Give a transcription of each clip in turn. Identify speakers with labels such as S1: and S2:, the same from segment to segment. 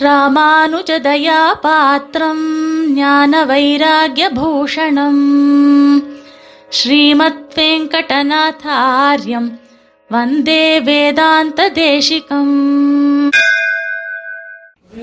S1: ராமானுஜதயா பாத்திரம் ஞான வைராகியபூஷணம் ஸ்ரீமத் வெங்கடநாதாரியம் வந்தே வேதாந்த தேசிகம்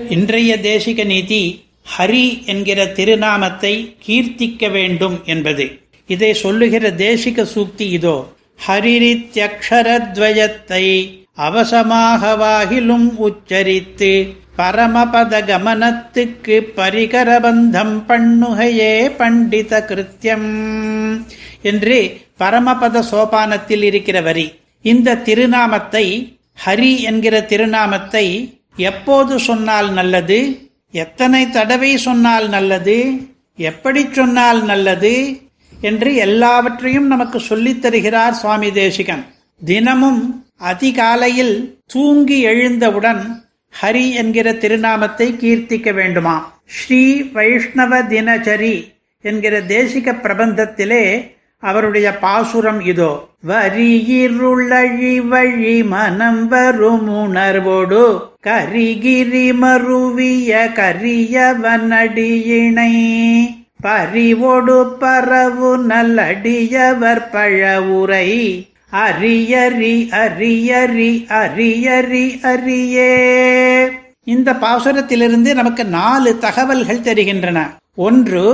S2: இன்றைய தேசிக நீதி ஹரி என்கிற திருநாமத்தை கீர்த்திக்க வேண்டும் என்பது. இதை சொல்லுகிற தேசிக சூக்தி இதோ. ஹரிரித்யக்ஷரத்வயத்தை அவசமாகவாகிலும் உச்சரித்து பரமபத கமனத்துக்கு பரிகரபந்தம் பண்ணுகையே பண்டித கிருத்தியம். என்று பரமபத சோபானத்தில் இருக்கிற வரி. இந்த திருநாமத்தை ஹரி என்கிற திருநாமத்தை எப்போது சொன்னால் நல்லது? எத்தனை தடவை சொன்னால் நல்லது? எப்படி சொன்னால் நல்லது? என்று எல்லாவற்றையும் நமக்கு சொல்லித் தருகிறார் சுவாமி தேசிகன். தினமும் அதிகாலையில் தூங்கி எழுந்தவுடன் ஹரி என்கிற திருநாமத்தை கீர்த்திக்க வேண்டுமா? ஸ்ரீ வைஷ்ணவ தினச்சரி என்கிற தேசிக பிரபந்தத்திலே அவருடைய பாசுரம் இதோ. வரியிருளழி வழி மனம் வரும் உணர்வோடு கரிகிரி மருவிய கரியவனடியினை பறிவோடு பரவு நல்லடியவர் பழவுரை. அரியறி அரியறி அரியறி அரியே இந்த பாசுரத்திலிருந்து நமக்கு நாலு தகவல்கள் தெரிகின்றன. ஒன்று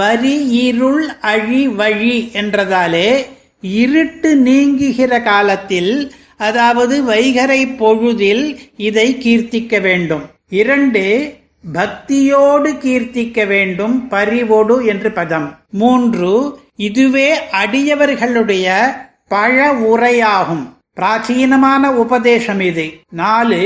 S2: வரி இருள் அழி வழி என்றதாலே இருட்டு நீங்குகிற காலத்தில் அதாவது வைகரை பொழுதில் இதை கீர்த்திக்க வேண்டும். இரண்டு பக்தியோடு கீர்த்திக்க வேண்டும் பரிவோடு என்று பதம். மூன்று இதுவே அடியவர்களுடைய பழ உரையாகும் பிராச்சீனமான உபதேசம் இது. நாலு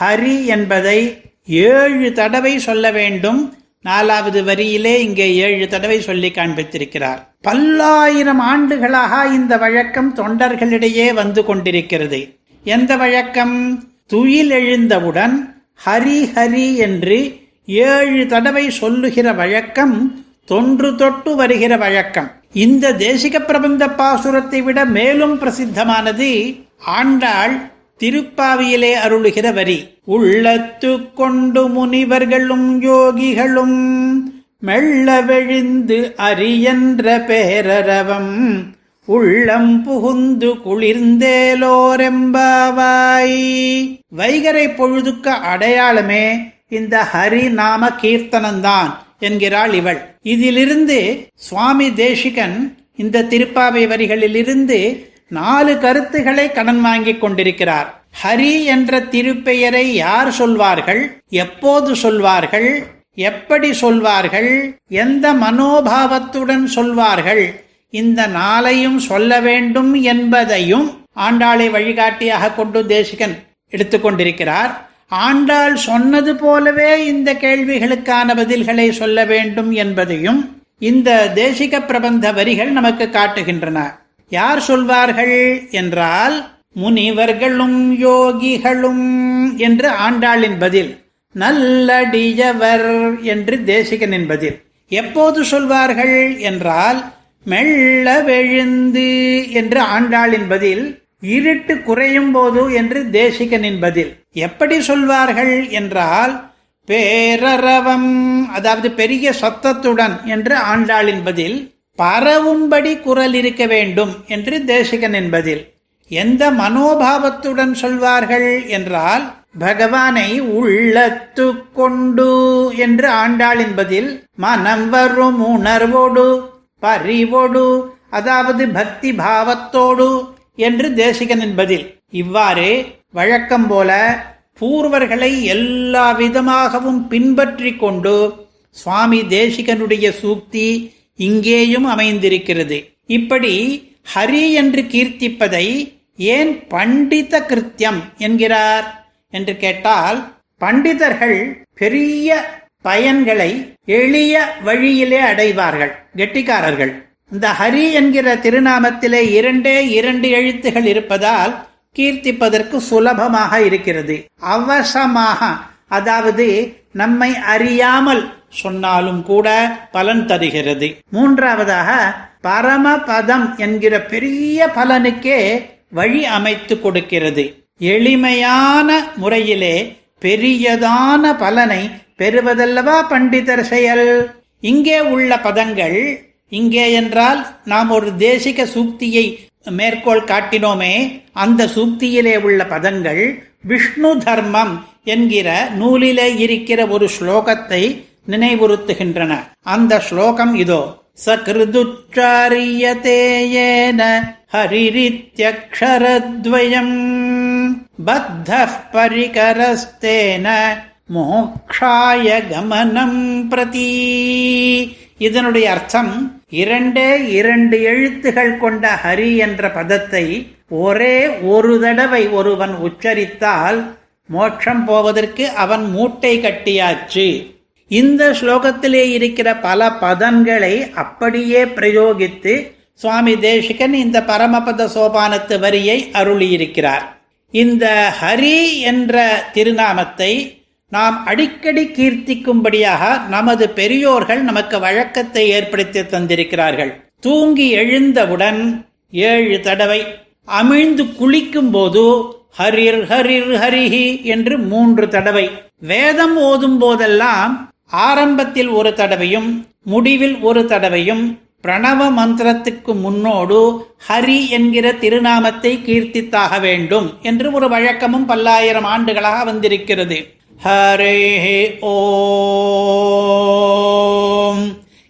S2: ஹரி என்பதை ஏழு தடவை சொல்ல வேண்டும். நாலாவது வரியிலே இங்கே ஏழு தடவை சொல்லி காண்பித்திருக்கிறார். பல்லாயிரம் ஆண்டுகளாக இந்த வழக்கம் தொண்டர்களிடையே வந்து கொண்டிருக்கிறது. எந்த வழக்கம்? துயில் எழுந்தவுடன் ஹரி ஹரி என்று ஏழு தடவை சொல்லுகிற வழக்கம் தொன்று தொட்டு வருகிற வழக்கம். இந்த தேசிக பிரபந்த பாசுரத்தை விட மேலும் பிரசித்தமானது ஆண்டாள் திருப்பாவியிலே அருளுகிற வரி. உள்ளத்து கொண்டு முனிவர்களும் யோகிகளும் மெல்ல வெழிந்து அரியன்ற பேரரவம். உள்ளம் புகுந்து குளிர்ந்தேலோரெம்பாவாய். வைகரை பொழுதுக்க அடையாளமே இந்த ஹரி நாம கீர்த்தனம்தான். என்கிறாள் இவள். இதிலிருந்து சுவாமி தேசிகன் இந்த திருப்பாவை வரிகளிலிருந்து நாலு கருத்துக்களை கடன் வாங்கிக் கொண்டிருக்கிறார். ஹரி என்ற திருப்பெயரை யார் சொல்வார்கள்? எப்போது சொல்வார்கள்? எப்படி சொல்வார்கள்? எந்த மனோபாவத்துடன் சொல்வார்கள்? இந்த நாளையும் சொல்ல வேண்டும் என்பதையும் ஆண்டாளை வழிகாட்டியாக கொண்டு தேசிகன் எடுத்துக்கொண்டிருக்கிறார் ஆண்டாள் சொன்னது போலவே இந்த கேள்விகளுக்கான பதில்களை சொல்ல வேண்டும் என்பதையும் இந்த தேசிக பிரபந்த வரிகள் நமக்கு காட்டுகின்றன. யார் சொல்வார்கள் என்றால் முனிவர்களும் யோகிகளும் என்று ஆண்டாளின் பதில் நல்லடியவர் என்று தேசிகனின் பதில். எப்போது சொல்வார்கள் என்றால் மெல்ல வெழுந்து என்று ஆண்டாளின் பதில் இருட்டு குறையும் போது என்று தேசிகனின் பதில். எப்படி சொல்வார்கள் என்றால் பேரரவம் அதாவது பெரிய சத்தத்துடன் என்று ஆண்டாளின் பதில் பரவும்படி குரல் இருக்க வேண்டும் என்று தேசிகனின் பதில் எந்த மனோபாவத்துடன் சொல்வார்கள் என்றால் பகவானை உள்ளத்து கொண்டு என்று ஆண்டாளின் பதில் மனம் வரும் உணர்வோடு பறிவோடு அதாவது பக்தி பாவத்தோடு என்று தேசிகனின் பதில். இவ்வாறு வழக்கம் போல பூர்வர்களை எல்லா விதமாகவும் பின்பற்றி கொண்டு சுவாமி தேசிகனுடைய சூக்தி இங்கேயும் அமைந்திருக்கிறது. இப்படி ஹரி என்று கீர்த்திப்பதை ஏன் பண்டித கிருத்தியம் என்கிறார் என்று கேட்டால் பண்டிதர்கள் பெரிய பயன்களை எளிய வழியிலே அடைவார்கள் கெட்டிக்காரர்கள். இந்த ஹரி என்கிற திருநாமத்திலே இரண்டே இரண்டு எழுத்துகள் இருப்பதால் கீர்த்திப்பதற்கு சுலபமாக இருக்கிறது. அவசமாக அதாவது நம்மை அறியாமல் சொன்னாலும் கூட பலன் தருகிறது. மூன்றாவதாக பரமபதம் என்கிற பெரிய பலனுக்கே வழி அமைத்து கொடுக்கிறது. எளிமையான முறையிலே பெரியதான பலனை பெறுவதல்லவா பண்டிதர் செயல்? இங்கே உள்ள பதங்கள் இங்கே என்றால் நாம் ஒரு தேசிக சூக்தியை மேற்கோள் காட்டினோமே அந்த சூக்தியிலே உள்ள பதங்கள் விஷ்ணு தர்மம் என்கிற நூலிலே இருக்கிற ஒரு ஸ்லோகத்தை நினைவுறுத்துகின்றன. அந்த ஸ்லோகம் இதோ சகிருதுச்சாரியதேயேன ஹரிரித்யக்ஷரத்வயம் பத்த பரிகரஸ்தேன மோக்ஷாய கமனம் பிரதி இதனுடைய அர்த்தம் இரண்டே இரண்டு எழுத்துகள் கொண்ட ஹரி என்ற பதத்தை ஒரே ஒரு தடவை ஒருவன் உச்சரித்தால் மோட்சம் போவதற்கு அவன் மூட்டை கட்டியாச்சு. இந்த ஸ்லோகத்திலே இருக்கிற பல பதங்களை அப்படியே பிரயோகித்து சுவாமி தேசிகன் இந்த பரமபத சோபானத்து வரியை அருளியிருக்கிறார். இந்த ஹரி என்ற திருநாமத்தை நாம் அடிக்கடி கீர்த்திக்கும்படியாக நமது பெரியோர்கள் நமக்கு வழக்கத்தை ஏற்படுத்தி தந்திருக்கிறார்கள். தூங்கி எழுந்தவுடன் ஏழு தடவை அமிழ்ந்து குளிக்கும் போது ஹரிர் ஹரிர் ஹரிஹி என்று மூன்று தடவை. வேதம் ஓதும் போதெல்லாம் ஆரம்பத்தில் ஒரு தடவையும் முடிவில் ஒரு தடவையும் பிரணவ மந்திரத்துக்கு முன்னோடு ஹரி என்கிற திருநாமத்தை கீர்த்தித்தாக வேண்டும் என்று ஒரு வழக்கமும் பல்லாயிரம் ஆண்டுகளாக வந்திருக்கிறது. ஹரே ஓம்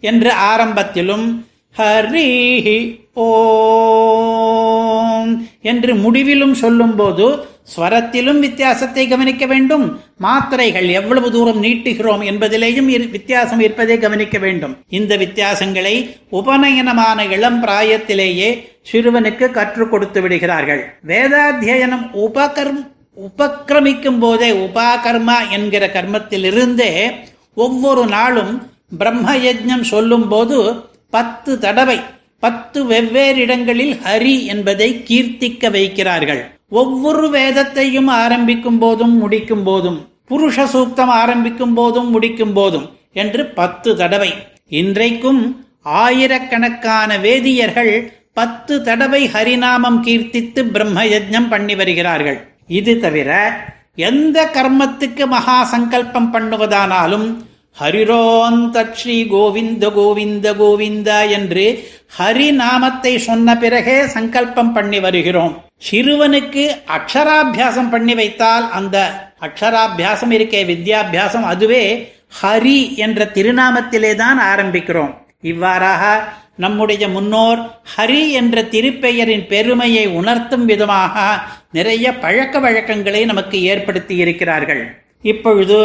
S2: என்று ஆரம்பத்திலும் ஹரி ஓம் என்று முடிவிலும் சொல்லும்போது ஸ்வரத்திலும் வித்தியாசத்தை கவனிக்க வேண்டும். மாத்திரைகள் எவ்வளவு தூரம் நீட்டுகிறோம் என்பதிலேயும் வித்தியாசம் இருப்பதை கவனிக்க வேண்டும். இந்த வித்தியாசங்களை உபநயனமான இளம் பிராயத்திலேயே சிறுவனுக்கு கற்றுக் கொடுத்து விடுகிறார்கள். வேதாத்தியனம் உபகர்ம உபக்கிரமிக்கும் போதே உபாகர்மா என்கிற கர்மத்திலிருந்தே ஒவ்வொரு நாளும் பிரம்ம யஜ்யம் சொல்லும் போது பத்து தடவை பத்து வெவ்வேறு இடங்களில் ஹரி என்பதை கீர்த்திக்க வைக்கிறார்கள். ஒவ்வொரு வேதத்தையும் ஆரம்பிக்கும் போதும் முடிக்கும் போதும் புருஷ சூக்தம் ஆரம்பிக்கும் போதும் முடிக்கும் போதும் என்று பத்து தடவை. இன்றைக்கும் ஆயிரக்கணக்கான வேதியர்கள் பத்து தடவை ஹரிநாமம் கீர்த்தித்து பிரம்ம யஜ்யம் பண்ணி வருகிறார்கள். இது தவிர எந்த கர்மத்துக்கு மகா சங்கல்பம் பண்ணுவதானாலும் ஹரிரோந்த ஸ்ரீ கோவிந்த கோவிந்த கோவிந்தா என்று ஹரி நாமத்தை சொன்ன பிறகே சங்கல்பம் பண்ணி வருகிறோம். சிறுவனுக்கு அக்ஷராபியாசம் பண்ணி வைத்தால் அந்த அக்ஷராபியாசம் இருக்கே வித்யாபியாசம் அதுவே ஹரி என்ற திருநாமத்திலே தான் ஆரம்பிக்கிறோம். இவ்வாறாக நம்முடைய முன்னோர் ஹரி என்ற திருப்பெயரின் பெருமையை உணர்த்தும் விதமாக நிறைய பழக்க வழக்கங்களை நமக்கு ஏற்படுத்தி இருக்கிறார்கள். இப்பொழுது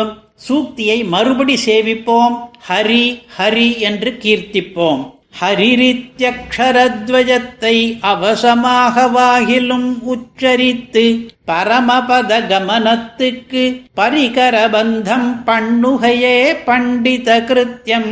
S2: சூக்தியை மறுபடி சேவிப்போம் ஹரி ஹரி என்று கீர்த்திப்போம். ஹரிரித்யக்ஷரத்வஜத்தை அவசமாக வாகிலும் உச்சரித்து பரமபத கமனத்துக்கு பரிகரபந்தம் பண்ணுகையே பண்டித கிருத்தியம்